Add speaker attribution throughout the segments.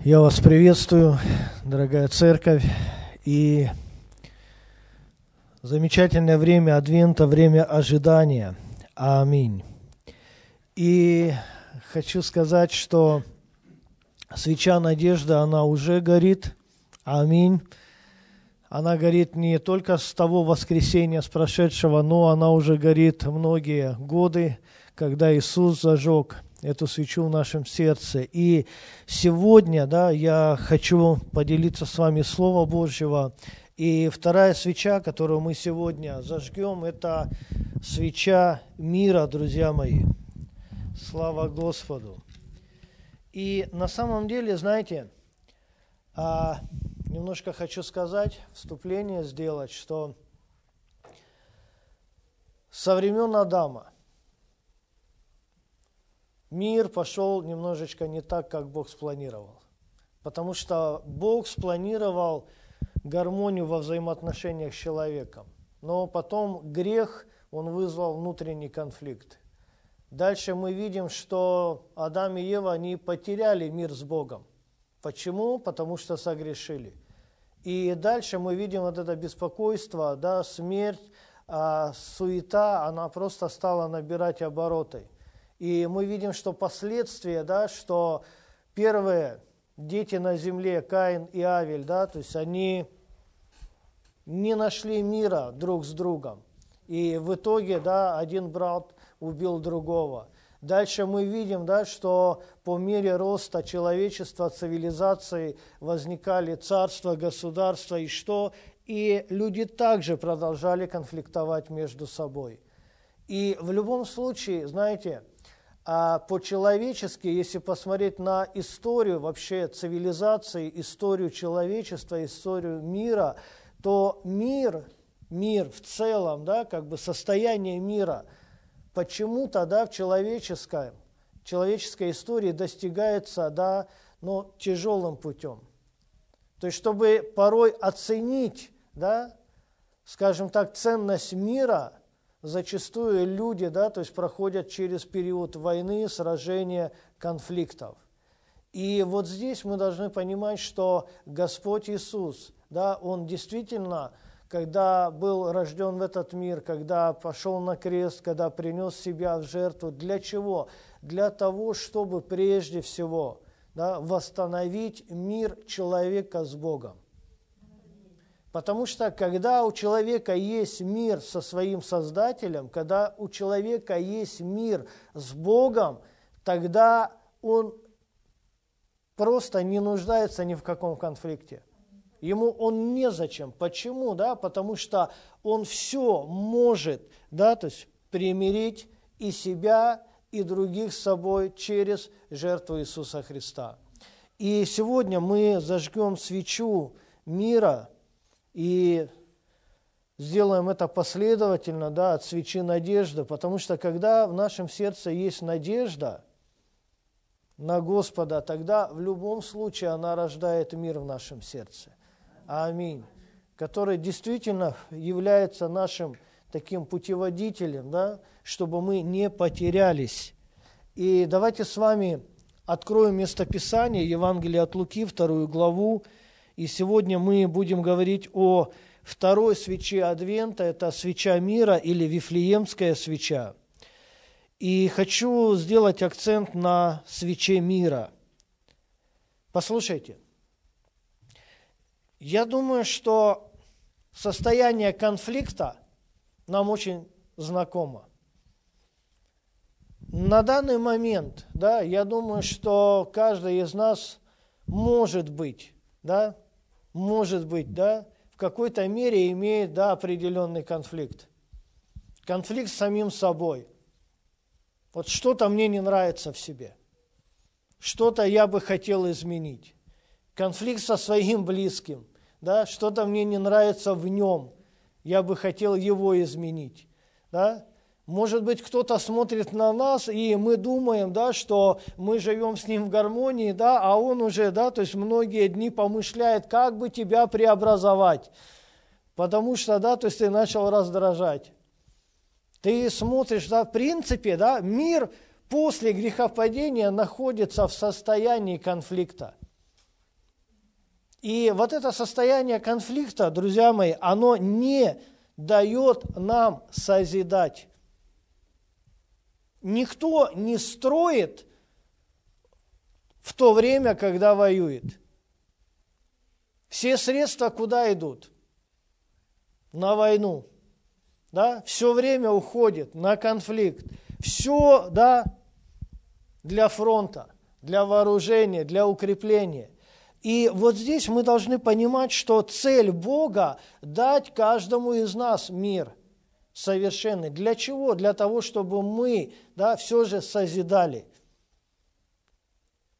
Speaker 1: Я вас приветствую, дорогая церковь, и замечательное время Адвента, время ожидания. Аминь. И хочу сказать, что свеча надежды, она уже горит. Аминь. Она горит не только с того воскресенья, с прошедшего, но она уже горит многие годы, когда Иисус зажег эту свечу в нашем сердце. И сегодня да, я хочу поделиться с вами Словом Божьего. И вторая свеча, которую мы сегодня зажгем, это свеча мира, друзья мои. Слава Господу. И на самом деле, знаете, а, немножко хочу сказать, вступление сделать, что со времен Адама мир пошел немножечко не так, как Бог спланировал. Потому что Бог спланировал гармонию во взаимоотношениях с человеком. Но потом грех, он вызвал внутренний конфликт. Дальше мы видим, что Адам и Ева, они потеряли мир с Богом. Почему? Потому что согрешили. И дальше мы видим вот это беспокойство, да, смерть, а, суета, она просто стала набирать обороты. И мы видим, что последствия, да, что первые дети на земле, Каин и Авель, да, то есть они не нашли мира друг с другом. И в итоге, да, один брат убил другого. Дальше мы видим, да, что по мере роста человечества, цивилизации возникали царства, государства и что? И люди также продолжали конфликтовать между собой. И в любом случае, знаете, а по-человечески, если посмотреть на историю вообще цивилизации, историю человечества, историю мира, то мир, мир в целом, да, как бы состояние мира, почему-то да, в человеческой, человеческой истории достигается да, но тяжелым путем. То есть, чтобы порой оценить, да, скажем так, ценность мира – зачастую люди, да, то есть проходят через период войны, сражения, конфликтов. И вот здесь мы должны понимать, что Господь Иисус, да, Он действительно, когда был рожден в этот мир, когда пошел на крест, когда принес себя в жертву, для чего? Для того, чтобы прежде всего да, восстановить мир человека с Богом. Потому что когда у человека есть мир со своим Создателем, когда у человека есть мир с Богом, тогда он просто не нуждается ни в каком конфликте. Ему он незачем. Почему? Да? Потому что он все может да, то есть примирить и себя, и других с собой через жертву Иисуса Христа. И сегодня мы зажгем свечу мира – и сделаем это последовательно, да, от свечи надежды, потому что когда в нашем сердце есть надежда на Господа, тогда в любом случае она рождает мир в нашем сердце. Аминь. Который действительно является нашим таким путеводителем, да, чтобы мы не потерялись. И давайте с вами откроем местописание Евангелия от Луки, вторую главу, и сегодня мы будем говорить о второй свече Адвента, это свеча мира или Вифлеемская свеча. И хочу сделать акцент на свече мира. Послушайте, я думаю, что состояние конфликта нам очень знакомо. На данный момент, да, я думаю, что каждый из нас может быть, да, может быть, да, в какой-то мере имеет, да, определенный конфликт. Конфликт с самим собой. Вот что-то мне не нравится в себе. Что-то я бы хотел изменить. Конфликт со своим близким. Да, что-то мне не нравится в нем. Я бы хотел его изменить. Да? Может быть, кто-то смотрит на нас, и мы думаем, да, что мы живем с ним в гармонии, да, а он уже, да, то есть многие дни помышляет, как бы тебя преобразовать. Потому что, да, то есть ты начал раздражать. Ты смотришь, да, в принципе, да, мир после грехопадения находится в состоянии конфликта. И вот это состояние конфликта, друзья мои, оно не дает нам созидать. Никто не строит в то время, когда воюет. Все средства куда идут? На войну. Да? Все время уходит на конфликт. Все да, для фронта, для вооружения, для укрепления. И вот здесь мы должны понимать, что цель Бога – дать каждому из нас мир совершенный. Для чего? Для того, чтобы мы да, все же созидали.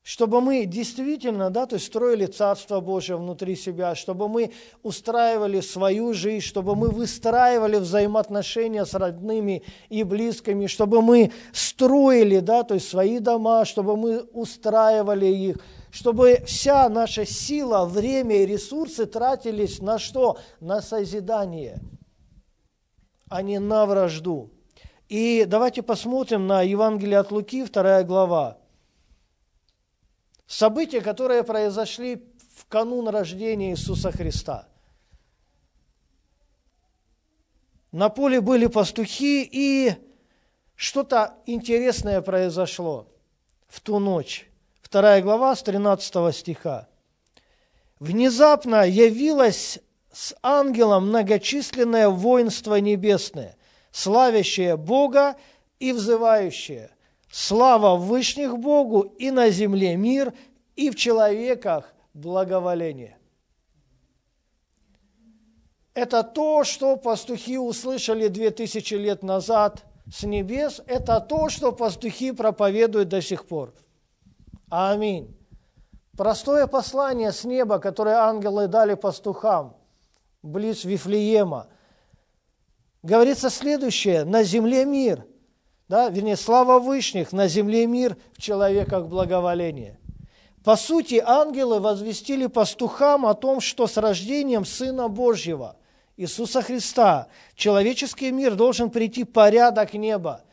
Speaker 1: Чтобы мы действительно да, то есть строили Царство Божие внутри себя, чтобы мы устраивали свою жизнь, чтобы мы выстраивали взаимоотношения с родными и близкими, чтобы мы строили да, то есть свои дома, чтобы мы устраивали их – чтобы вся наша сила, время и ресурсы тратились на что? На созидание, а не на вражду. И давайте посмотрим на Евангелие от Луки, 2 глава. События, которые произошли в канун рождения Иисуса Христа. На поле были пастухи, и что-то интересное произошло в ту ночь. 2 глава с 13 стиха. «Внезапно явилось с ангелом многочисленное воинство небесное, славящее Бога и взывающее. Слава вышних Богу и на земле мир, и в человеках благоволение». Это то, что пастухи услышали две тысячи лет назад с небес. Это то, что пастухи проповедуют до сих пор – Аминь. Простое послание с неба, которое ангелы дали пастухам близ Вифлеема. Говорится следующее. На земле мир. Да, вернее, слава Вышних, на земле мир, в человеках благоволение. По сути, ангелы возвестили пастухам о том, что с рождением Сына Божьего, Иисуса Христа, человеческий мир должен прийти порядок неба.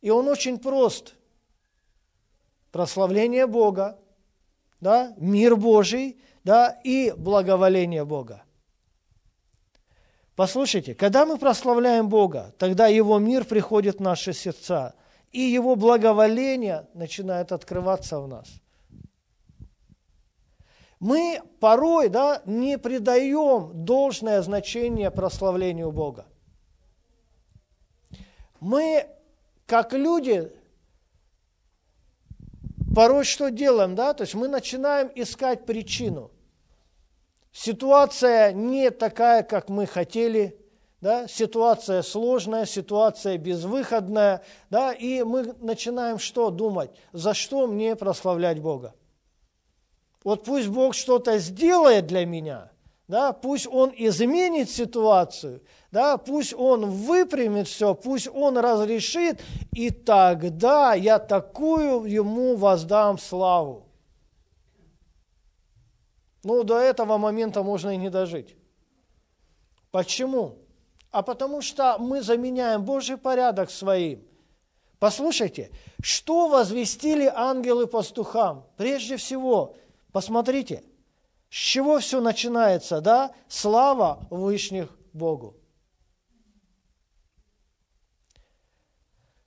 Speaker 1: И он очень прост – прославление Бога, да, мир Божий, да, и благоволение Бога. Послушайте, когда мы прославляем Бога, тогда Его мир приходит в наши сердца, и Его благоволение начинает открываться в нас. Мы порой да, не придаем должное значение прославлению Бога. Мы, как люди, порой что делаем, да? То есть мы начинаем искать причину. Ситуация не такая, как мы хотели, да? Ситуация сложная, ситуация безвыходная, да? И мы начинаем что думать? За что мне прославлять Бога? Вот пусть Бог что-то сделает для меня – да, пусть он изменит ситуацию, да, пусть он выпрямит все, пусть он разрешит, и тогда я такую ему воздам славу. Ну, до этого момента можно и не дожить. Почему? А потому что мы заменяем Божий порядок своим. Послушайте, что возвестили ангелы пастухам? Прежде всего, посмотрите – с чего все начинается, да? Слава Вышних Богу.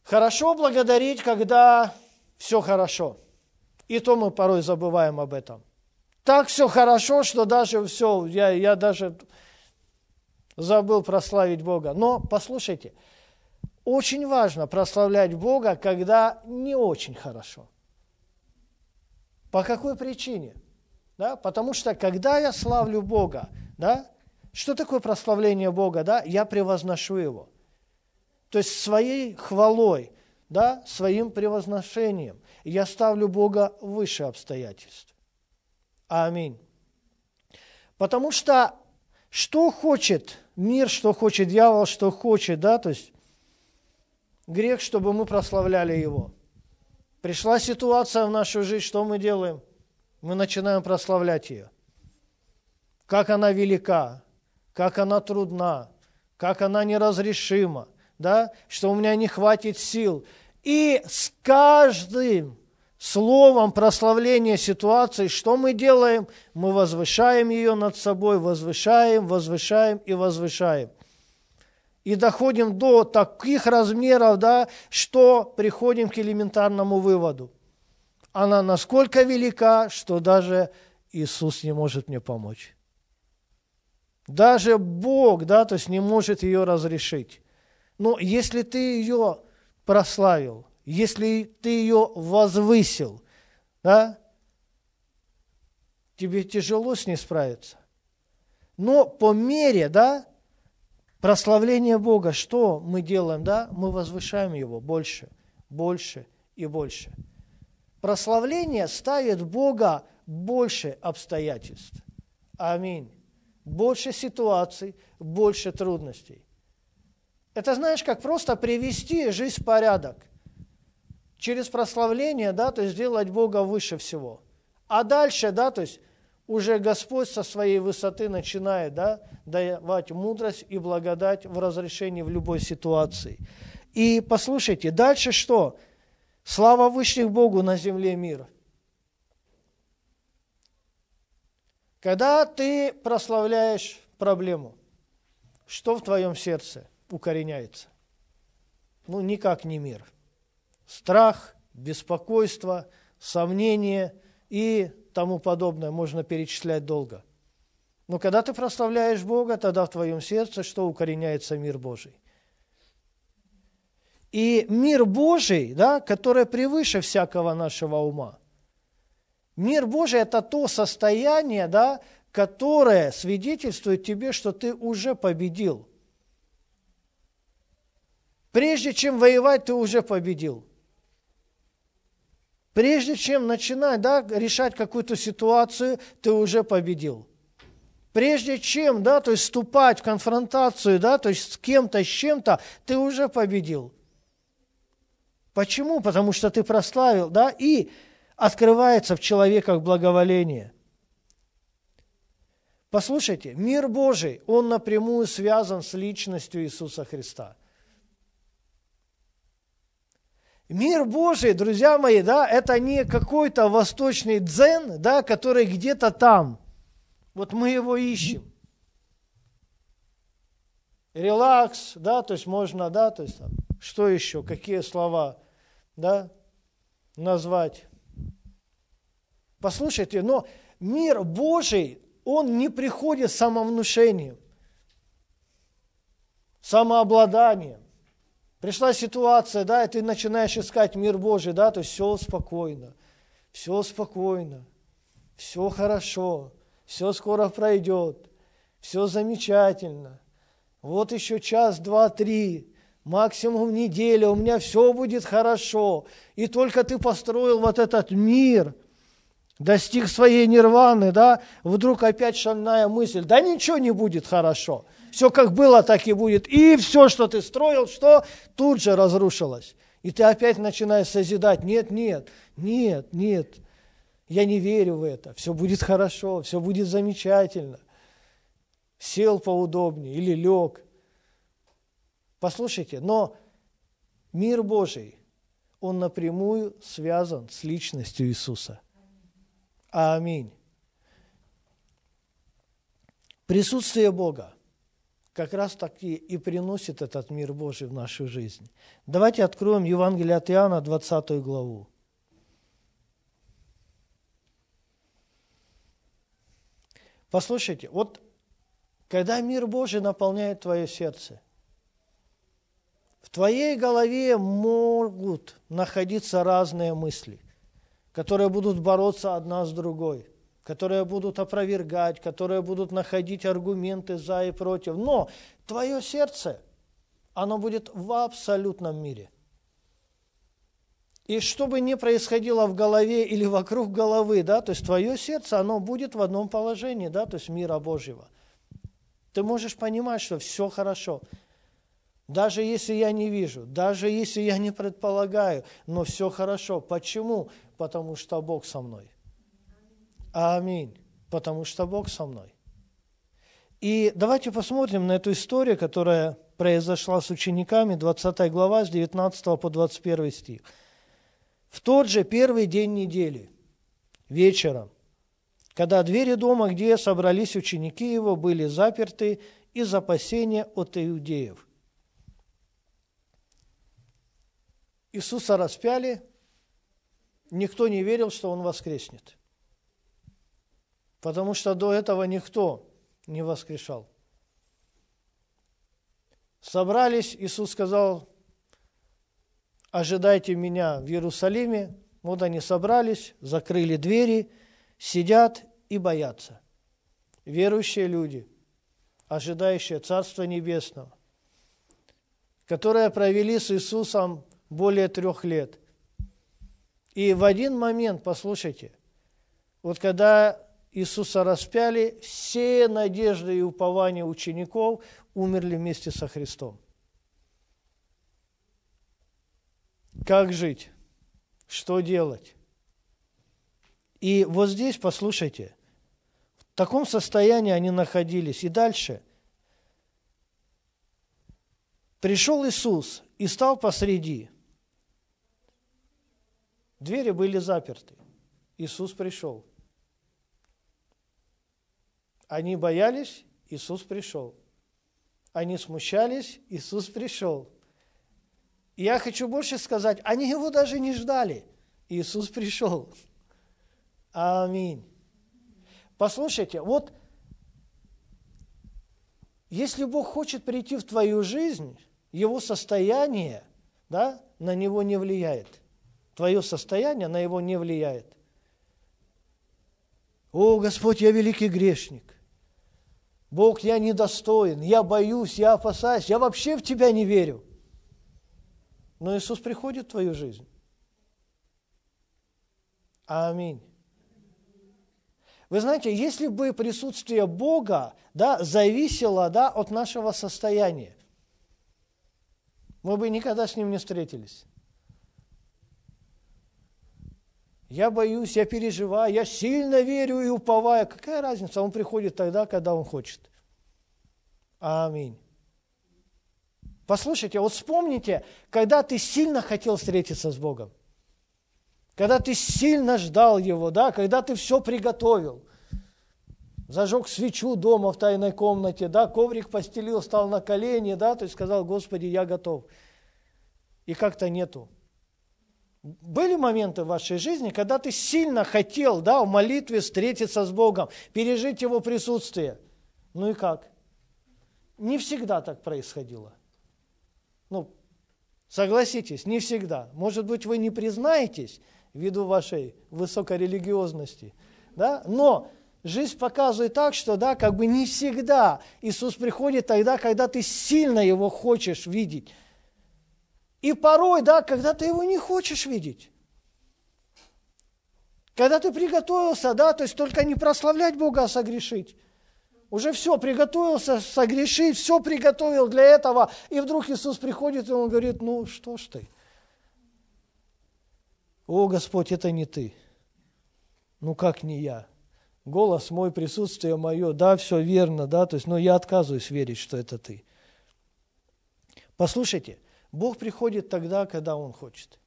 Speaker 1: Хорошо благодарить, когда все хорошо. И то мы порой забываем об этом. Так все хорошо, что даже все, я, я даже забыл прославить Бога. Но послушайте, очень важно прославлять Бога, когда не очень хорошо. По какой причине? да, потому что когда я славлю Бога, да, что такое прославление Бога, да, я превозношу Его. То есть своей хвалой, да, своим превозношением я ставлю Бога выше обстоятельств. Аминь. Потому что что хочет мир, что хочет дьявол, что хочет, да, то есть грех, чтобы мы прославляли его. Пришла ситуация в нашу жизнь, что мы делаем? мы начинаем прославлять ее. Как она велика, как она трудна, как она неразрешима, да? что у меня не хватит сил. И с каждым, словом прославления ситуации, что мы делаем? Мы возвышаем ее над собой, возвышаем, возвышаем и возвышаем. И доходим до таких размеров, да, что приходим к элементарному выводу. Она насколько велика, что даже Иисус не может мне помочь. Даже Бог, да, то есть не может ее разрешить. Но если ты ее прославил, если ты ее возвысил, да, тебе тяжело с ней справиться. Но по мере, да, прославления Бога, что мы делаем, да? Мы возвышаем Его больше, больше и больше. Прославление ставит Бога больше обстоятельств. Аминь. Больше ситуаций, больше трудностей. Это знаешь, как просто привести жизнь в порядок. Через прославление, да, то есть сделать Бога выше всего. А дальше, да, то есть уже Господь со своей высоты начинает, да, давать мудрость и благодать в разрешении в любой ситуации. И послушайте, дальше что? Слава Вышних Богу на земле мир. Когда ты прославляешь проблему, что в твоем сердце укореняется? Ну, никак не мир. Страх, беспокойство, сомнение и тому подобное можно перечислять долго. Но когда ты прославляешь Бога, тогда в твоем сердце что укореняется мир Божий. И мир Божий, да, который превыше всякого нашего ума. Мир Божий – это то состояние, да, которое свидетельствует тебе, что ты уже победил. Прежде чем воевать, ты уже победил. Прежде чем начинать да, решать какую-то ситуацию, ты уже победил. Прежде чем, да, то есть вступать в конфронтацию, да, то есть с кем-то, с чем-то, ты уже победил. Почему? Потому что ты прославил, да, и открывается в человеках благоволение. Послушайте, мир Божий, он напрямую связан с личностью Иисуса Христа – Мир Божий, друзья мои, да, это не какой-то восточный дзен, да, который где-то там. Вот мы его ищем. Релакс, да, то есть можно, да, то есть там, что еще, какие слова, да, назвать. Послушайте, но мир Божий, он не приходит самовнушением, самообладанием. Пришла ситуация, да, и ты начинаешь искать мир Божий, да, то есть все спокойно, все спокойно, все хорошо, все скоро пройдет, все замечательно. Вот еще час, два, три, максимум неделя, у меня все будет хорошо. И только ты построил вот этот мир, достиг своей нирваны, да, вдруг опять шальная мысль, да ничего не будет хорошо – все как было, так и будет. И все, что ты строил, что тут же разрушилось. И ты опять начинаешь созидать. Нет, нет, нет, нет. Я не верю в это. Все будет хорошо, все будет замечательно. Сел поудобнее или лег. Послушайте, но мир Божий, он напрямую связан с личностью Иисуса. Аминь. Присутствие Бога – как раз таки и приносит этот мир Божий в нашу жизнь. Давайте откроем Евангелие от Иоанна, 20 главу. Послушайте, вот когда мир Божий наполняет твое сердце, в твоей голове могут находиться разные мысли, которые будут бороться одна с другой которые будут опровергать, которые будут находить аргументы за и против. Но твое сердце, оно будет в абсолютном мире. И что бы ни происходило в голове или вокруг головы, да, то есть твое сердце, оно будет в одном положении, да, то есть мира Божьего. Ты можешь понимать, что все хорошо. Даже если я не вижу, даже если я не предполагаю, но все хорошо. Почему? Потому что Бог со мной. Аминь. Потому что Бог со мной. И давайте посмотрим на эту историю, которая произошла с учениками, 20 глава, с 19 по 21 стих. в тот же первый день недели, вечером, когда двери дома, где собрались ученики его, были заперты из опасения от иудеев. Иисуса распяли, никто не верил, что Он воскреснет. Потому что до этого никто не воскрешал. Собрались, Иисус сказал, ожидайте меня в Иерусалиме. Вот они собрались, закрыли двери, сидят и боятся. Верующие люди, ожидающие Царства Небесного, которые провели с Иисусом более трех лет. И в один момент, послушайте, вот когда Иисуса распяли, все надежды и упования учеников умерли вместе со Христом. Как жить? Что делать? И вот здесь, послушайте, в таком состоянии они находились. И дальше. Пришел Иисус и стал посреди. Двери были заперты. Иисус пришел. Они боялись, Иисус пришел. Они смущались, Иисус пришел. Я хочу больше сказать, они его даже не ждали. Иисус пришел. Аминь. Послушайте, вот если Бог хочет прийти в твою жизнь, его состояние да, на него не влияет. Твое состояние на его не влияет. О, Господь, я великий грешник. Бог, я недостоин, я боюсь, я опасаюсь, я вообще в Тебя не верю. Но Иисус приходит в твою жизнь. Аминь. Вы знаете, если бы присутствие Бога да, зависело да, от нашего состояния, мы бы никогда с Ним не встретились. Я боюсь, я переживаю, я сильно верю и уповаю. Какая разница? Он приходит тогда, когда он хочет. Аминь. Послушайте, вот вспомните, когда ты сильно хотел встретиться с Богом, когда ты сильно ждал Его, да, когда ты все приготовил, зажег свечу дома в тайной комнате, да, коврик постелил, стал на колени, да, то есть сказал, Господи, я готов. И как-то нету. Были моменты в вашей жизни, когда ты сильно хотел да, в молитве встретиться с Богом, пережить Его присутствие. Ну и как? Не всегда так происходило. Ну, согласитесь, не всегда. Может быть, вы не признаетесь ввиду вашей высокорелигиозности, да? но жизнь показывает так, что да, как бы не всегда Иисус приходит тогда, когда ты сильно Его хочешь видеть. И порой, да, когда ты его не хочешь видеть. Когда ты приготовился, да, то есть только не прославлять Бога, а согрешить. Уже все, приготовился согрешить, все приготовил для этого. И вдруг Иисус приходит, и Он говорит, ну что ж ты? О, Господь, это не ты. Ну как не я? Голос мой, присутствие мое, да, все верно, да, то есть, но я отказываюсь верить, что это ты. Послушайте, Бог приходит тогда, когда Он хочет.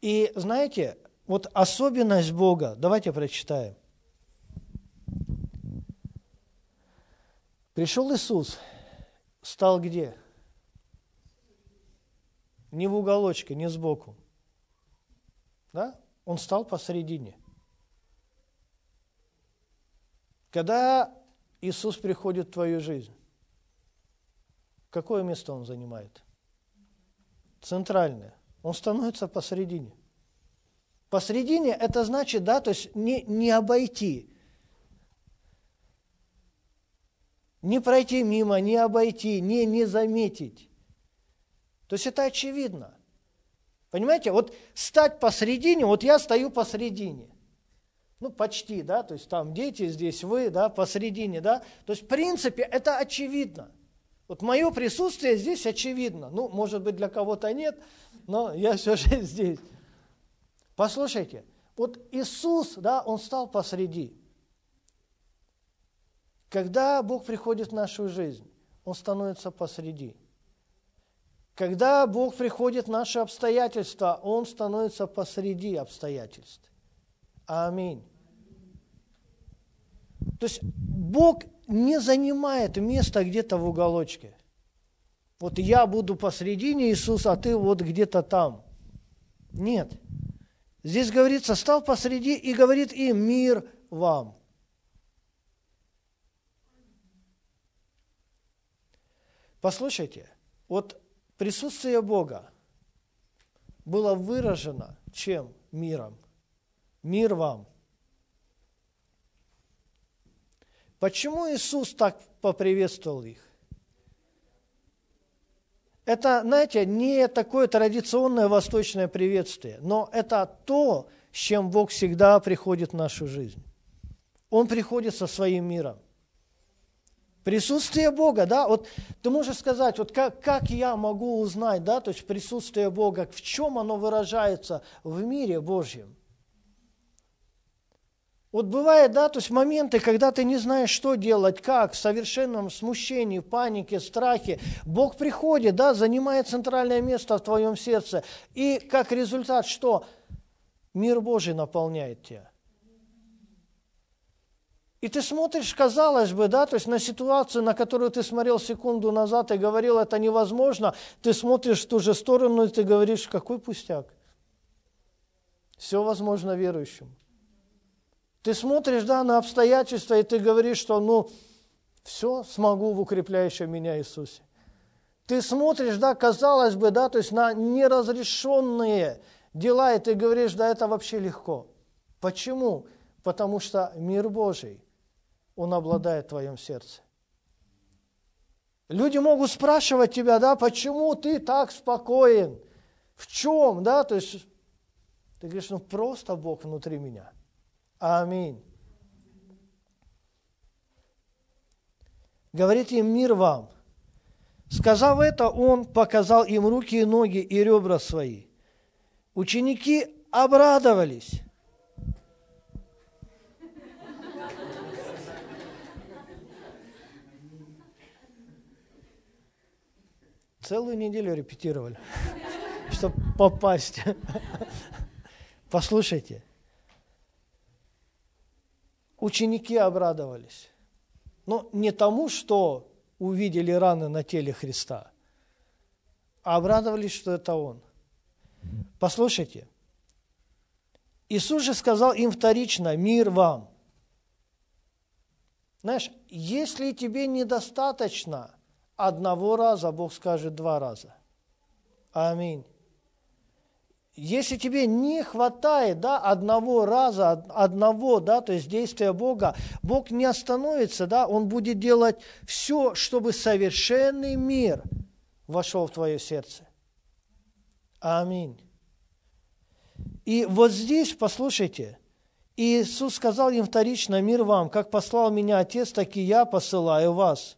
Speaker 1: И знаете, вот особенность Бога, давайте прочитаем. Пришел Иисус, стал где? Не в уголочке, не сбоку. Да? Он стал посередине. Когда Иисус приходит в твою жизнь, Какое место он занимает? Центральное. Он становится посередине. Посередине это значит, да, то есть не, не обойти, не пройти мимо, не обойти, не, не заметить. То есть это очевидно. Понимаете, вот стать посередине, вот я стою посередине. Ну, почти, да, то есть там дети, здесь вы, да, посередине, да. То есть, в принципе, это очевидно. Вот мое присутствие здесь очевидно. Ну, может быть, для кого-то нет, но я все же здесь. Послушайте, вот Иисус, да, Он стал посреди. Когда Бог приходит в нашу жизнь, Он становится посреди. Когда Бог приходит в наши обстоятельства, Он становится посреди обстоятельств. Аминь. То есть Бог не занимает место где-то в уголочке. Вот я буду посредине Иисуса, а ты вот где-то там. Нет. Здесь говорится, стал посреди и говорит им, мир вам. Послушайте, вот присутствие Бога было выражено чем? Миром. Мир вам. Почему Иисус так поприветствовал их? Это, знаете, не такое традиционное восточное приветствие, но это то, с чем Бог всегда приходит в нашу жизнь. Он приходит со своим миром. Присутствие Бога, да, вот ты можешь сказать, вот как, как я могу узнать, да, то есть присутствие Бога, в чем оно выражается в мире Божьем? Вот бывает, да, то есть моменты, когда ты не знаешь, что делать, как, в совершенном смущении, панике, страхе. Бог приходит, да, занимает центральное место в твоем сердце. И как результат что? Мир Божий наполняет тебя. И ты смотришь, казалось бы, да, то есть на ситуацию, на которую ты смотрел секунду назад и говорил, это невозможно, ты смотришь в ту же сторону и ты говоришь, какой пустяк. Все возможно верующим. Ты смотришь, да, на обстоятельства, и ты говоришь, что, ну, все смогу в укрепляющем меня Иисусе. Ты смотришь, да, казалось бы, да, то есть на неразрешенные дела, и ты говоришь, да, это вообще легко. Почему? Потому что мир Божий, он обладает в твоем сердце. Люди могут спрашивать тебя, да, почему ты так спокоен? В чем, да, то есть ты говоришь, ну просто Бог внутри меня – Аминь. Говорит им мир вам. Сказав это, он показал им руки и ноги и ребра свои. Ученики обрадовались. Целую неделю репетировали, чтобы попасть. Послушайте, ученики обрадовались. Но не тому, что увидели раны на теле Христа, а обрадовались, что это Он. Послушайте, Иисус же сказал им вторично, мир вам. Знаешь, если тебе недостаточно одного раза, Бог скажет два раза. Аминь. Если тебе не хватает да, одного раза, одного, да, то есть действия Бога, Бог не остановится, да, Он будет делать все, чтобы совершенный мир вошел в твое сердце. Аминь. И вот здесь, послушайте, Иисус сказал им вторично, мир вам, как послал меня Отец, так и я посылаю вас.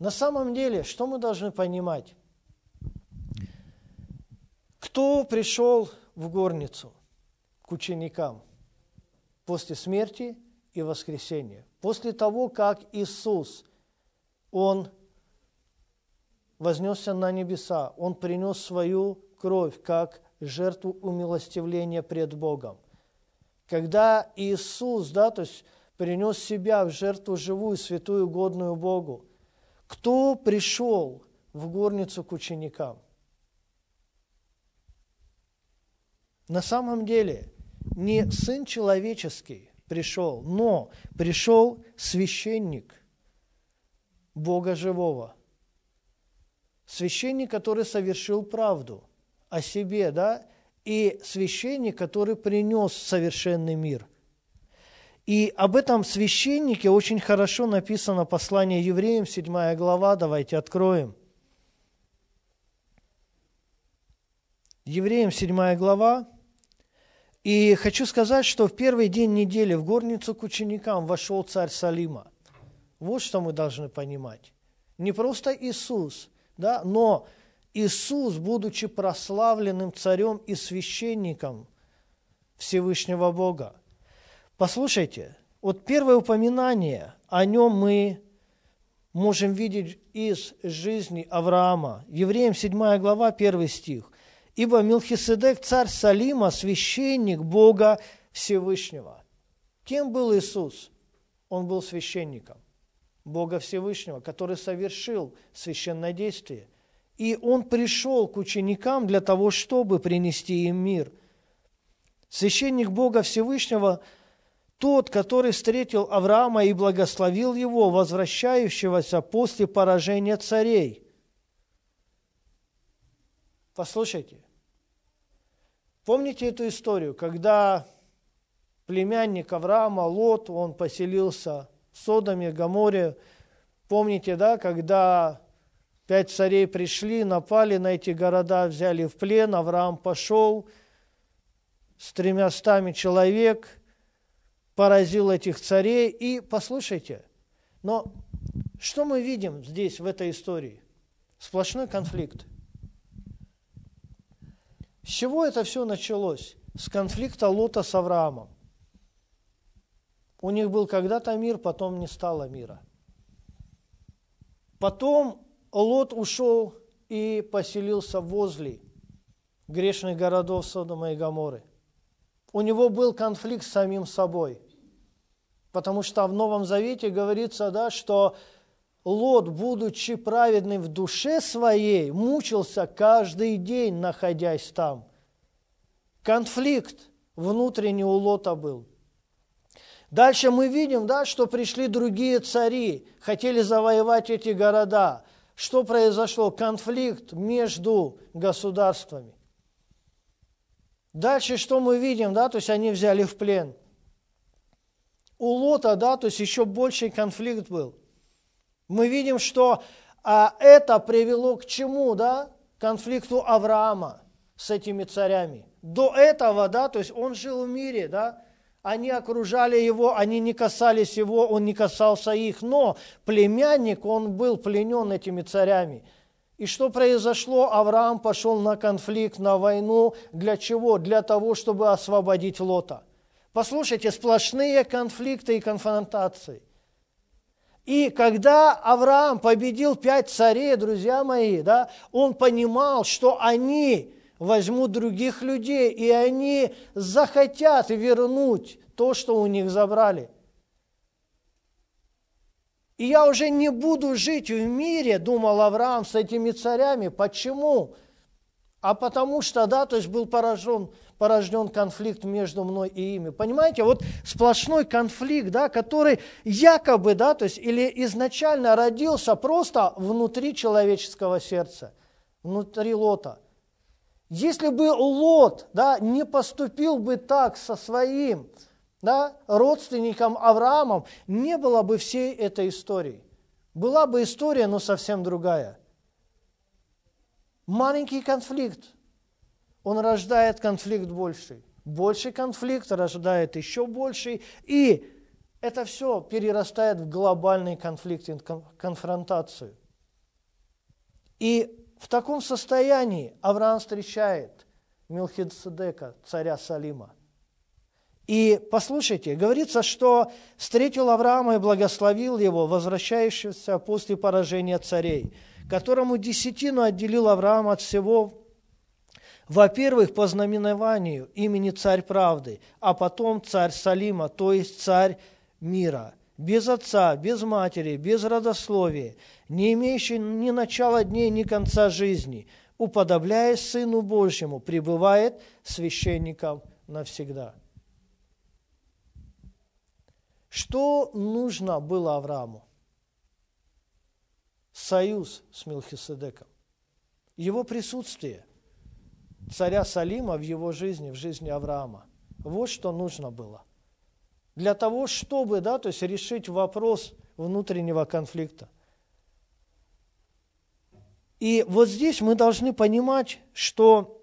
Speaker 1: На самом деле, что мы должны понимать? Кто пришел в горницу к ученикам после смерти и воскресения? После того, как Иисус, Он вознесся на небеса, Он принес свою кровь как жертву умилостивления пред Богом. Когда Иисус, да, то есть принес себя в жертву живую, святую, годную Богу, кто пришел в горницу к ученикам? На самом деле не Сын Человеческий пришел, но пришел священник Бога Живого. Священник, который совершил правду о себе, да, и священник, который принес совершенный мир. И об этом священнике очень хорошо написано послание евреям, 7 глава, давайте откроем. Евреям 7 глава, и хочу сказать, что в первый день недели в горницу к ученикам вошел царь Салима. Вот что мы должны понимать. Не просто Иисус, да, но Иисус, будучи прославленным царем и священником Всевышнего Бога. Послушайте, вот первое упоминание о нем мы можем видеть из жизни Авраама. Евреям 7 глава, 1 стих. «Ибо Милхиседек, царь Салима, священник Бога Всевышнего». Кем был Иисус? Он был священником Бога Всевышнего, который совершил священное действие. И он пришел к ученикам для того, чтобы принести им мир. Священник Бога Всевышнего – тот, который встретил Авраама и благословил его, возвращающегося после поражения царей. Послушайте, помните эту историю, когда племянник Авраама, Лот, он поселился в Содоме, Гаморе. Помните, да, когда пять царей пришли, напали на эти города, взяли в плен, Авраам пошел с тремястами человек – поразил этих царей. И послушайте, но что мы видим здесь, в этой истории? Сплошной конфликт. С чего это все началось? С конфликта Лота с Авраамом. У них был когда-то мир, потом не стало мира. Потом Лот ушел и поселился возле грешных городов Содома и Гаморы. У него был конфликт с самим собой – Потому что в Новом Завете говорится, да, что Лот, будучи праведным в душе своей, мучился каждый день, находясь там. Конфликт внутренний у Лота был. Дальше мы видим, да, что пришли другие цари, хотели завоевать эти города. Что произошло? Конфликт между государствами. Дальше что мы видим, да, то есть они взяли в плен – у Лота, да, то есть еще больший конфликт был. Мы видим, что а, это привело к чему, да? Конфликту Авраама с этими царями. До этого, да, то есть он жил в мире, да, они окружали его, они не касались его, он не касался их, но племянник, он был пленен этими царями. И что произошло? Авраам пошел на конфликт, на войну. Для чего? Для того, чтобы освободить Лота. Послушайте, сплошные конфликты и конфронтации. И когда Авраам победил пять царей, друзья мои, да, он понимал, что они возьмут других людей, и они захотят вернуть то, что у них забрали. И я уже не буду жить в мире, думал Авраам, с этими царями. Почему? А потому что, да, то есть был поражен порожден конфликт между мной и ими. Понимаете, вот сплошной конфликт, да, который якобы, да, то есть или изначально родился просто внутри человеческого сердца, внутри Лота. Если бы Лот да, не поступил бы так со своим да, родственником Авраамом, не было бы всей этой истории. Была бы история, но совсем другая. Маленький конфликт, он рождает конфликт больший. Больший конфликт рождает еще больший. И это все перерастает в глобальный конфликт, конфронтацию. И в таком состоянии Авраам встречает Милхидседека, царя Салима. И послушайте, говорится, что встретил Авраама и благословил его, возвращающегося после поражения царей, которому десятину отделил Авраам от всего во-первых, по знаменованию имени Царь Правды, а потом Царь Салима, то есть Царь мира, без отца, без матери, без родословия, не имеющий ни начала дней, ни конца жизни, уподобляясь Сыну Божьему, пребывает священником навсегда. Что нужно было Аврааму? Союз с Милхиседеком. Его присутствие – царя Салима в его жизни, в жизни Авраама. Вот что нужно было. Для того, чтобы да, то есть решить вопрос внутреннего конфликта. И вот здесь мы должны понимать, что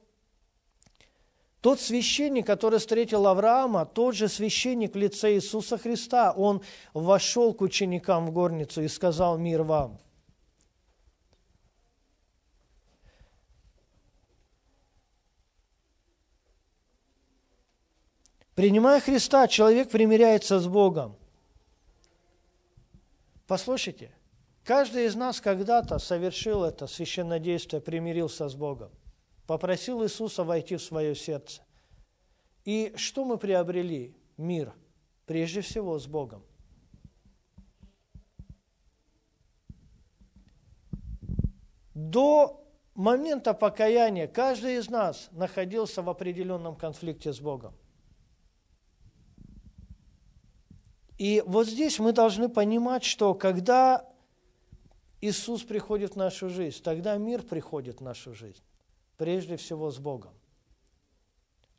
Speaker 1: тот священник, который встретил Авраама, тот же священник в лице Иисуса Христа, он вошел к ученикам в горницу и сказал «Мир вам». Принимая Христа, человек примиряется с Богом. Послушайте, Каждый из нас когда-то совершил это священнодействие, примирился с Богом, попросил Иисуса войти в свое сердце. И что мы приобрели? Мир, прежде всего с Богом. До момента покаяния каждый из нас находился в определенном конфликте с Богом. И вот здесь мы должны понимать, что когда Иисус приходит в нашу жизнь, тогда мир приходит в нашу жизнь, прежде всего с Богом.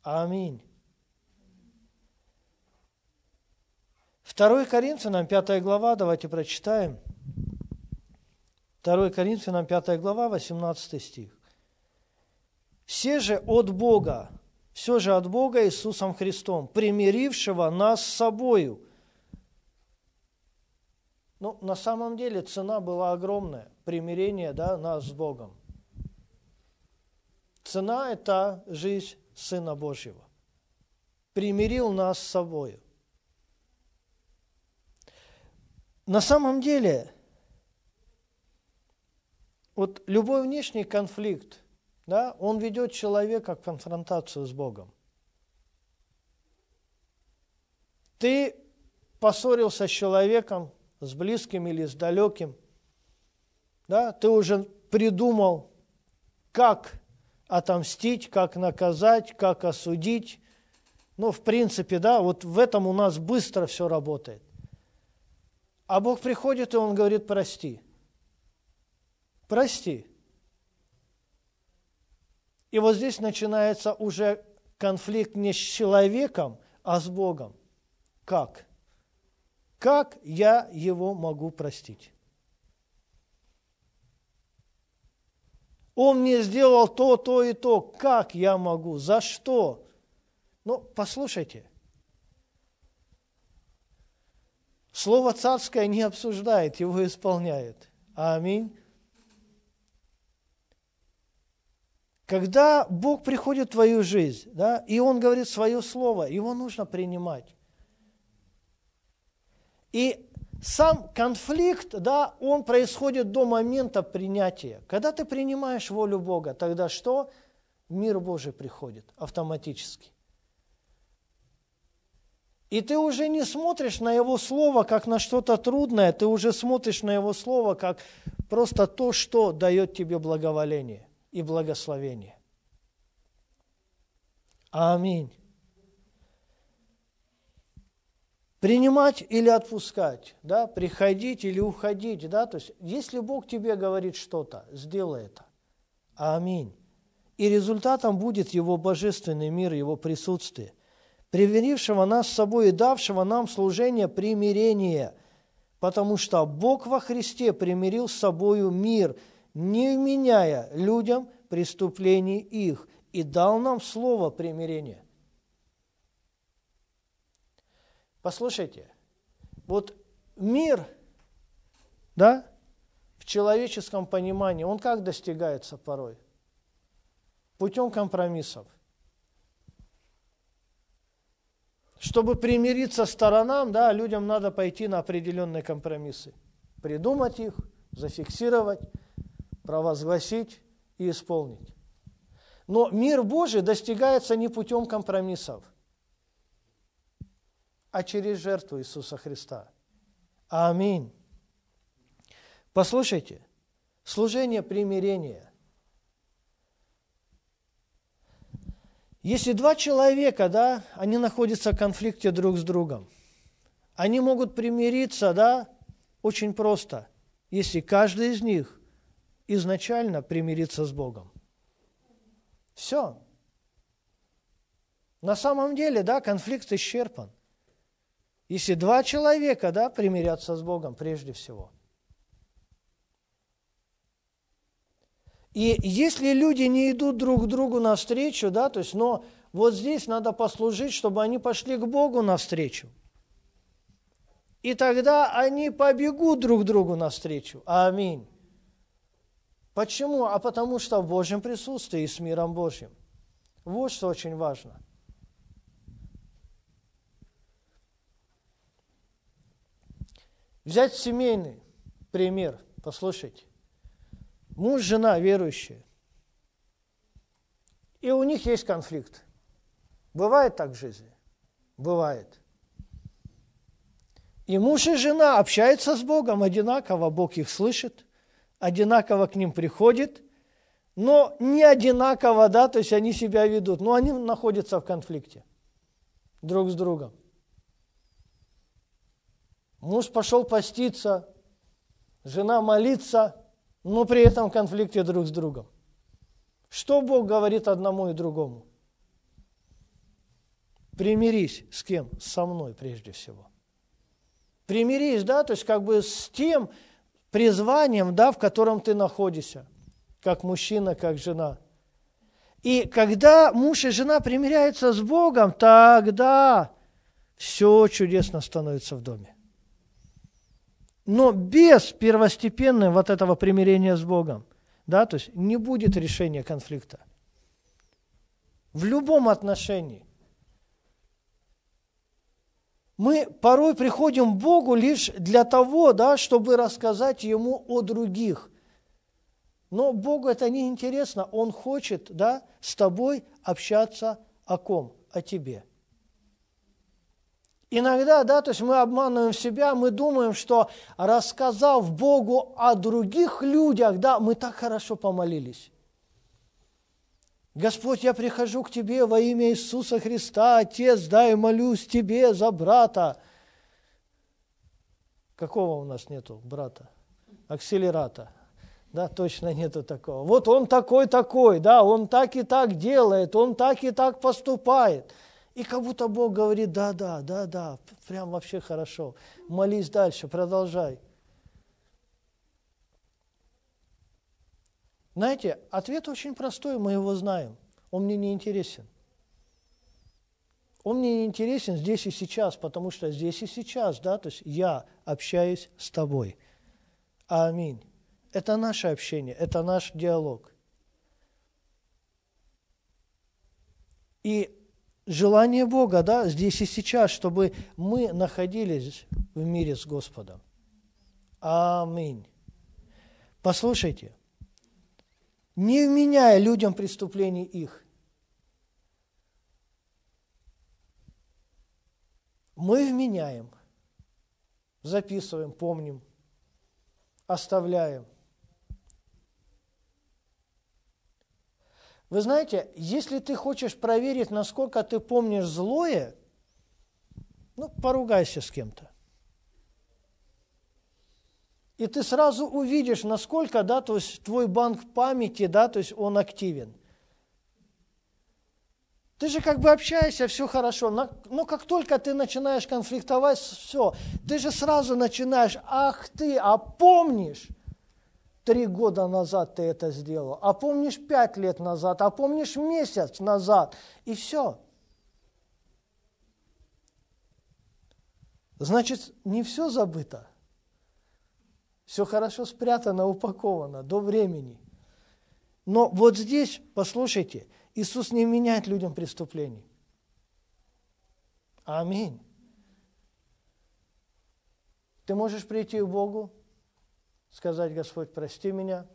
Speaker 1: Аминь. 2 Коринфянам, 5 глава, давайте прочитаем. 2 Коринфянам, 5 глава, 18 стих. «Все же от Бога, все же от Бога Иисусом Христом, примирившего нас с собою». Ну, на самом деле цена была огромная, примирение да, нас с Богом. Цена – это жизнь Сына Божьего. Примирил нас с собою. На самом деле, вот любой внешний конфликт, да, он ведет человека в конфронтацию с Богом. Ты поссорился с человеком, с близким или с далеким, да, ты уже придумал, как отомстить, как наказать, как осудить. Ну, в принципе, да, вот в этом у нас быстро все работает. А Бог приходит, и Он говорит, прости прости. И вот здесь начинается уже конфликт не с человеком, а с Богом. Как? Как я его могу простить? Он мне сделал то, то и то. Как я могу? За что? Ну, послушайте. Слово царское не обсуждает, его исполняет. Аминь. Когда Бог приходит в твою жизнь, да, и Он говорит свое слово, его нужно принимать. И сам конфликт, да, он происходит до момента принятия. Когда ты принимаешь волю Бога, тогда что? Мир Божий приходит автоматически. И ты уже не смотришь на Его Слово как на что-то трудное, ты уже смотришь на Его Слово как просто то, что дает тебе благоволение и благословение. Аминь. Принимать или отпускать, да, приходить или уходить, да, то есть если Бог тебе говорит что-то, сделай это. Аминь. И результатом будет Его божественный мир, Его присутствие, примирившего нас с собой и давшего нам служение примирения, потому что Бог во Христе примирил с собою мир – не вменяя людям преступлений их, и дал нам слово примирения. Послушайте, вот мир, да, в человеческом понимании, он как достигается порой? Путем компромиссов. Чтобы примириться сторонам, да, людям надо пойти на определенные компромиссы. Придумать их, зафиксировать, провозгласить и исполнить. Но мир Божий достигается не путем компромиссов, а через жертву Иисуса Христа. Аминь. Послушайте, служение примирения. Если два человека, да, они находятся в конфликте друг с другом, они могут примириться, да, очень просто, если каждый из них изначально примириться с Богом. Все. На самом деле, да, конфликт исчерпан. Если два человека, да, примирятся с Богом прежде всего. И если люди не идут друг к другу навстречу, да, то есть, но вот здесь надо послужить, чтобы они пошли к Богу навстречу. И тогда они побегут друг другу навстречу. Аминь. Почему? А потому что в Божьем присутствии и с миром Божьим. Вот что очень важно. Взять семейный пример, послушайте, муж, жена верующие, и у них есть конфликт. Бывает так в жизни? Бывает. И муж и жена общаются с Богом одинаково, Бог их слышит, одинаково к ним приходит, но не одинаково, да, то есть они себя ведут, но они находятся в конфликте друг с другом. Муж пошел поститься, жена молиться, но при этом в конфликте друг с другом. Что Бог говорит одному и другому? Примирись с кем? Со мной прежде всего. Примирись, да, то есть как бы с тем призванием, да, в котором ты находишься, как мужчина, как жена. И когда муж и жена примиряются с Богом, тогда все чудесно становится в доме. Но без первостепенного вот этого примирения с Богом, да, то есть не будет решения конфликта. В любом отношении. Мы порой приходим к Богу лишь для того, да, чтобы рассказать Ему о других. Но Богу это не интересно. Он хочет да, с тобой общаться о ком? О тебе. Иногда, да, то есть мы обманываем себя, мы думаем, что рассказав Богу о других людях, да, мы так хорошо помолились. Господь, я прихожу к Тебе во имя Иисуса Христа, Отец, да, и молюсь Тебе за брата. Какого у нас нету брата? Акселерата. Да, точно нету такого. Вот он такой-такой, да, он так и так делает, он так и так поступает – и как будто Бог говорит, да, да, да, да, прям вообще хорошо. Молись дальше, продолжай. Знаете, ответ очень простой, мы его знаем. Он мне не интересен. Он мне не интересен здесь и сейчас, потому что здесь и сейчас, да, то есть я общаюсь с тобой. Аминь. Это наше общение, это наш диалог. И желание Бога, да, здесь и сейчас, чтобы мы находились в мире с Господом. Аминь. Послушайте, не вменяя людям преступлений их, мы вменяем, записываем, помним, оставляем. Вы знаете, если ты хочешь проверить, насколько ты помнишь злое, ну, поругайся с кем-то. И ты сразу увидишь, насколько, да, то есть твой банк памяти, да, то есть он активен. Ты же как бы общаешься, все хорошо, но как только ты начинаешь конфликтовать, все, ты же сразу начинаешь, ах ты, а помнишь, три года назад ты это сделал, а помнишь пять лет назад, а помнишь месяц назад, и все. Значит, не все забыто. Все хорошо спрятано, упаковано до времени. Но вот здесь, послушайте, Иисус не меняет людям преступлений. Аминь. Ты можешь прийти к Богу, сказать, Господь, прости меня,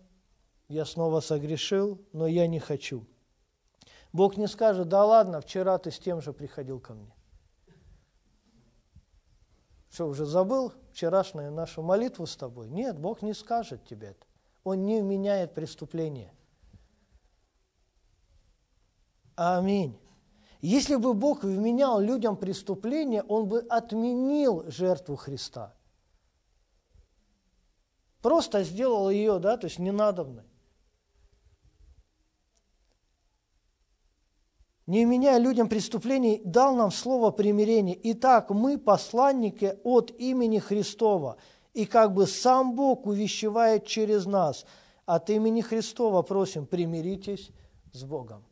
Speaker 1: я снова согрешил, но я не хочу. Бог не скажет, да ладно, вчера ты с тем же приходил ко мне. Что, уже забыл вчерашнюю нашу молитву с тобой? Нет, Бог не скажет тебе это. Он не вменяет преступление. Аминь. Если бы Бог вменял людям преступление, Он бы отменил жертву Христа – Просто сделал ее, да, то есть ненадобной. не меняя людям преступлений, дал нам слово примирения. Итак, мы посланники от имени Христова, и как бы сам Бог увещевает через нас. От имени Христова просим, примиритесь с Богом.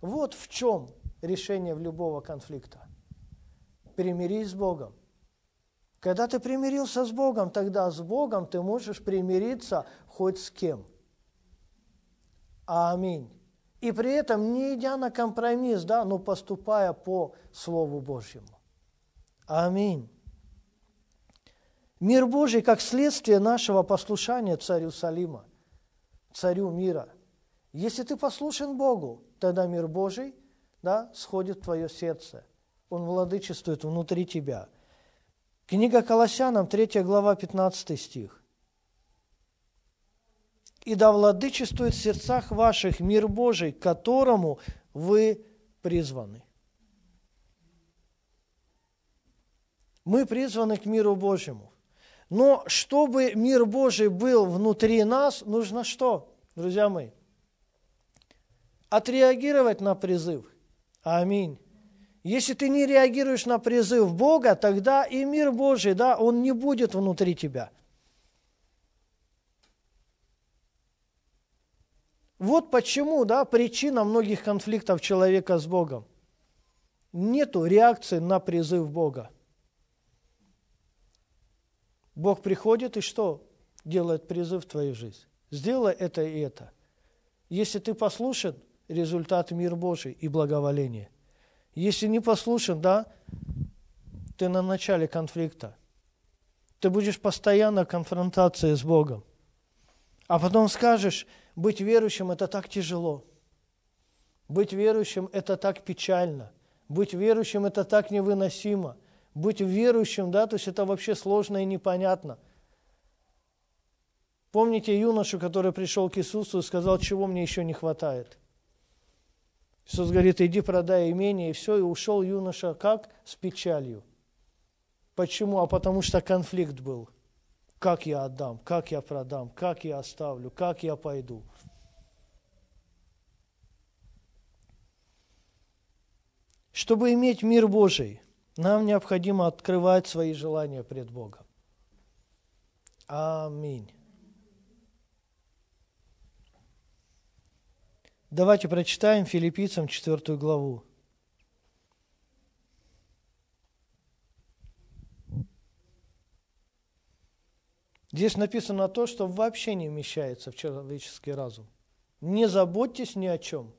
Speaker 1: Вот в чем решение в любого конфликта. Примирись с Богом. Когда ты примирился с Богом, тогда с Богом ты можешь примириться хоть с кем. Аминь. И при этом не идя на компромисс, да, но поступая по Слову Божьему. Аминь. Мир Божий как следствие нашего послушания царю Салима, царю мира. Если ты послушен Богу, тогда мир Божий да, сходит в твое сердце. Он владычествует внутри тебя. Книга Колоссянам, 3 глава, 15 стих. «И да владычествует в сердцах ваших мир Божий, к которому вы призваны». Мы призваны к миру Божьему. Но чтобы мир Божий был внутри нас, нужно что, друзья мои? Отреагировать на призыв. Аминь. Если ты не реагируешь на призыв Бога, тогда и мир Божий, да, он не будет внутри тебя. Вот почему, да, причина многих конфликтов человека с Богом. Нету реакции на призыв Бога. Бог приходит и что? Делает призыв в твою жизнь. Сделай это и это. Если ты послушен, результат мир Божий и благоволение. Если не послушен, да, ты на начале конфликта. Ты будешь постоянно в конфронтации с Богом. А потом скажешь, быть верующим – это так тяжело. Быть верующим – это так печально. Быть верующим – это так невыносимо – быть верующим, да, то есть это вообще сложно и непонятно. Помните юношу, который пришел к Иисусу и сказал, чего мне еще не хватает? Иисус говорит, иди продай имение, и все, и ушел юноша как? С печалью. Почему? А потому что конфликт был. Как я отдам, как я продам, как я оставлю, как я пойду. Чтобы иметь мир Божий, нам необходимо открывать свои желания пред Богом. Аминь. Давайте прочитаем филиппийцам 4 главу. Здесь написано то, что вообще не вмещается в человеческий разум. Не заботьтесь ни о чем.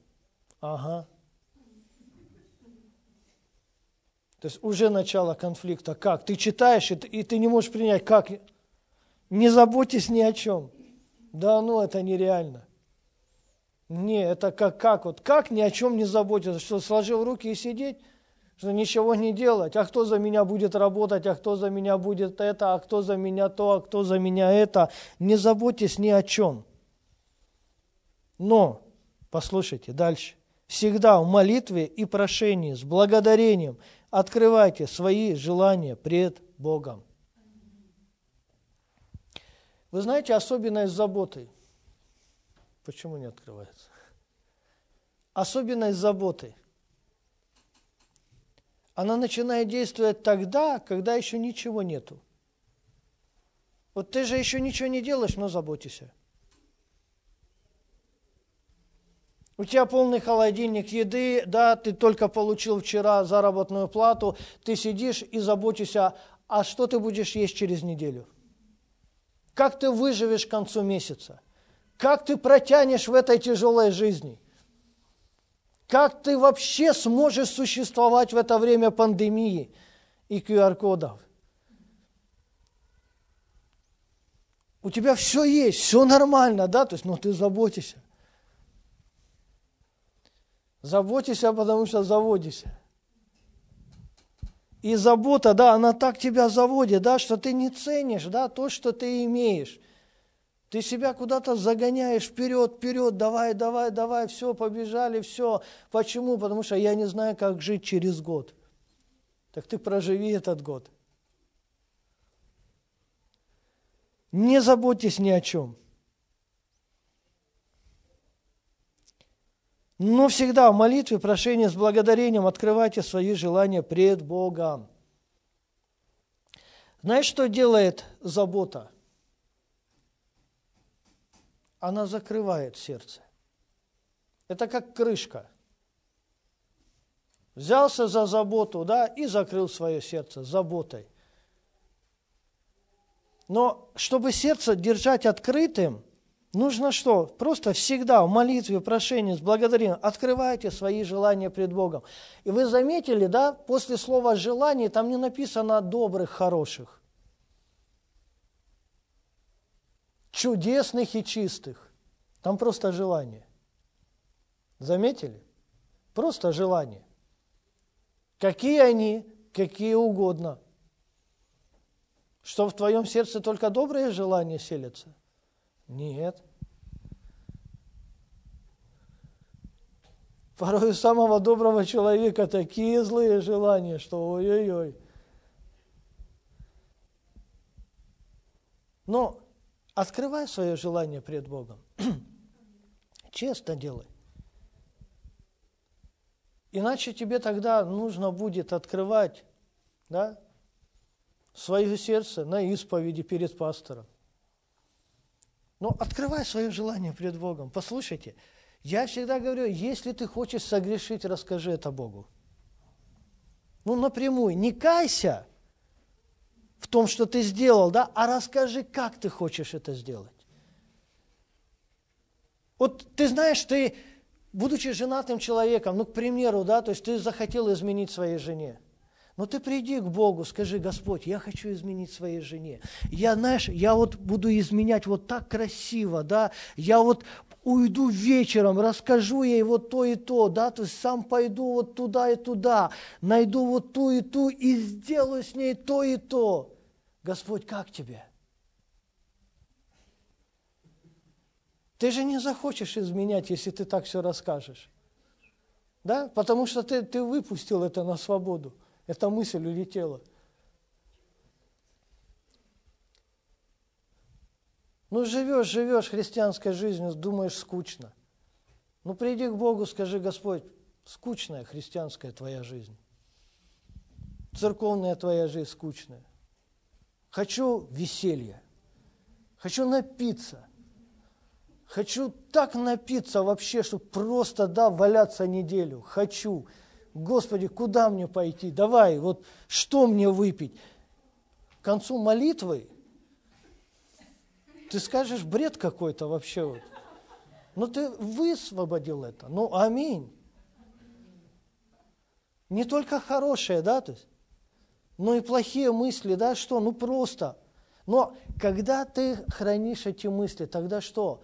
Speaker 1: Ага. То есть уже начало конфликта. Как? Ты читаешь, и ты не можешь принять, как? Не заботьтесь ни о чем. Да ну, это нереально. Не, это как, как вот, как ни о чем не заботиться, что сложил руки и сидеть, что ничего не делать, а кто за меня будет работать, а кто за меня будет это, а кто за меня то, а кто за меня это. Не заботьтесь ни о чем. Но, послушайте дальше, всегда в молитве и прошении с благодарением – открывайте свои желания пред Богом. Вы знаете особенность заботы? Почему не открывается? Особенность заботы. Она начинает действовать тогда, когда еще ничего нету. Вот ты же еще ничего не делаешь, но заботишься. У тебя полный холодильник еды, да, ты только получил вчера заработную плату, ты сидишь и заботишься, а что ты будешь есть через неделю? Как ты выживешь к концу месяца? Как ты протянешь в этой тяжелой жизни? Как ты вообще сможешь существовать в это время пандемии и QR-кодов? У тебя все есть, все нормально, да, то есть, но ты заботишься. Заботься, потому что заводишься. И забота, да, она так тебя заводит, да, что ты не ценишь, да, то, что ты имеешь. Ты себя куда-то загоняешь вперед, вперед, давай, давай, давай, все, побежали, все. Почему? Потому что я не знаю, как жить через год. Так ты проживи этот год. Не заботьтесь ни о чем. Но всегда в молитве, прошении с благодарением открывайте свои желания пред Богом. Знаешь, что делает забота? Она закрывает сердце. Это как крышка. Взялся за заботу, да, и закрыл свое сердце заботой. Но чтобы сердце держать открытым, Нужно что? Просто всегда в молитве, в прошении, с благодарением открывайте свои желания пред Богом. И вы заметили, да, после слова «желание» там не написано «добрых», «хороших». Чудесных и чистых. Там просто желание. Заметили? Просто желание. Какие они, какие угодно. Что в твоем сердце только добрые желания селятся? Нет. Порой у самого доброго человека такие злые желания, что ой-ой-ой. Но открывай свое желание пред Богом. Честно делай. Иначе тебе тогда нужно будет открывать да, свое сердце на исповеди перед пастором. Но открывай свое желание пред Богом. Послушайте, я всегда говорю, если ты хочешь согрешить, расскажи это Богу. Ну, напрямую, не кайся в том, что ты сделал, да, а расскажи, как ты хочешь это сделать. Вот ты знаешь, ты будучи женатым человеком, ну, к примеру, да, то есть ты захотел изменить своей жене, но ты приди к Богу, скажи, Господь, я хочу изменить своей жене. Я, знаешь, я вот буду изменять вот так красиво, да, я вот уйду вечером, расскажу ей вот то и то, да, то есть сам пойду вот туда и туда, найду вот ту и ту и сделаю с ней то и то. Господь, как тебе? Ты же не захочешь изменять, если ты так все расскажешь. Да? Потому что ты, ты выпустил это на свободу. Эта мысль улетела. Ну, живешь, живешь христианской жизнью, думаешь, скучно. Ну, приди к Богу, скажи, Господь, скучная христианская твоя жизнь. Церковная твоя жизнь скучная. Хочу веселья. Хочу напиться. Хочу так напиться вообще, чтобы просто, да, валяться неделю. Хочу. Господи, куда мне пойти? Давай, вот что мне выпить? К концу молитвы ты скажешь, бред какой-то вообще. Вот. Но ты высвободил это. Ну, аминь. Не только хорошие, да, то есть, но и плохие мысли, да, что, ну просто. Но когда ты хранишь эти мысли, тогда что?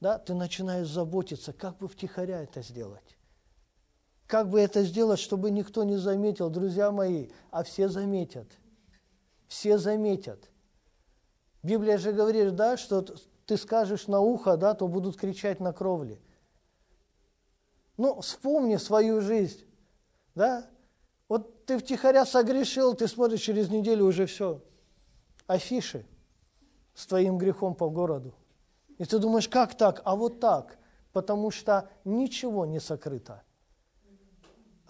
Speaker 1: да, ты начинаешь заботиться, как бы втихаря это сделать. Как бы это сделать, чтобы никто не заметил, друзья мои, а все заметят. Все заметят. Библия же говорит, да, что ты скажешь на ухо, да, то будут кричать на кровле. Ну, вспомни свою жизнь, да. Вот ты втихаря согрешил, ты смотришь, через неделю уже все. Афиши с твоим грехом по городу. И ты думаешь, как так? А вот так. Потому что ничего не сокрыто.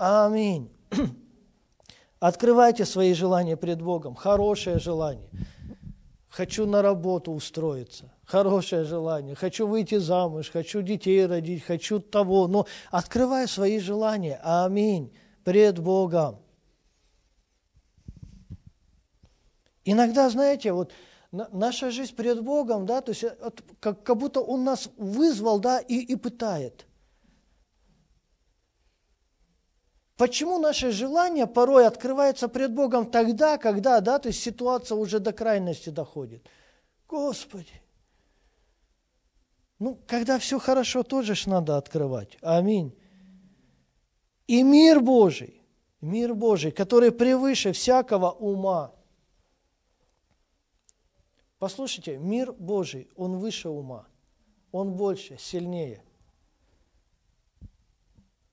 Speaker 1: Аминь. Открывайте свои желания пред Богом. Хорошее желание. Хочу на работу устроиться. Хорошее желание. Хочу выйти замуж. Хочу детей родить. Хочу того. Но открывай свои желания. Аминь. Пред Богом. Иногда, знаете, вот наша жизнь перед Богом, да, то есть э, как, как будто Он нас вызвал, да, и, и пытает. Почему наше желание порой открывается пред Богом тогда, когда, да, то есть ситуация уже до крайности доходит? Господи, ну, когда все хорошо, тоже ж надо открывать. Аминь. И мир Божий, мир Божий, который превыше всякого ума – Послушайте, мир Божий, он выше ума, он больше, сильнее.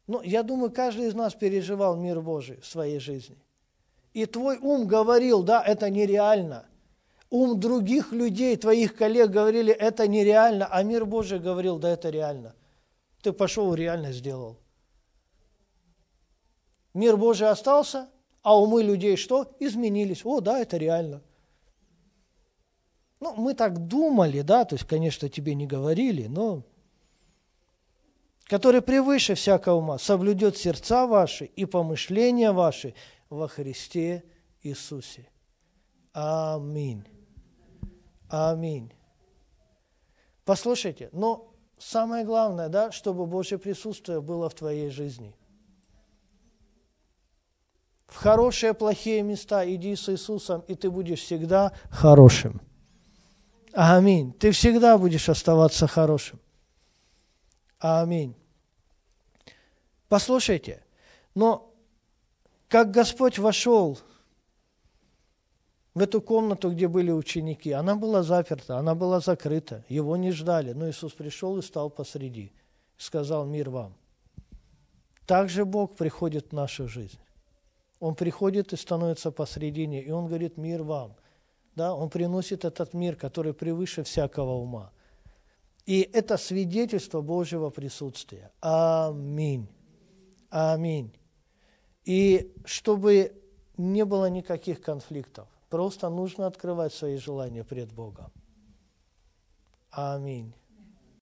Speaker 1: Ну, я думаю, каждый из нас переживал мир Божий в своей жизни. И твой ум говорил, да, это нереально. Ум других людей, твоих коллег говорили, это нереально, а мир Божий говорил, да, это реально. Ты пошел, реально сделал. Мир Божий остался, а умы людей что? Изменились. О, да, это реально. Ну, мы так думали, да, то есть, конечно, тебе не говорили, но который превыше всякого ума, соблюдет сердца ваши и помышления ваши во Христе Иисусе. Аминь. Аминь. Послушайте, но самое главное, да, чтобы Божье присутствие было в твоей жизни. В хорошие, плохие места иди с Иисусом, и ты будешь всегда хорошим. Аминь. Ты всегда будешь оставаться хорошим. Аминь. Послушайте, но как Господь вошел в эту комнату, где были ученики, она была заперта, она была закрыта, его не ждали, но Иисус пришел и стал посреди, сказал мир вам. Также Бог приходит в нашу жизнь. Он приходит и становится посредине, и Он говорит мир вам. Да? Он приносит этот мир, который превыше всякого ума. И это свидетельство Божьего присутствия. Аминь. Аминь. И чтобы не было никаких конфликтов, просто нужно открывать свои желания пред Богом. Аминь.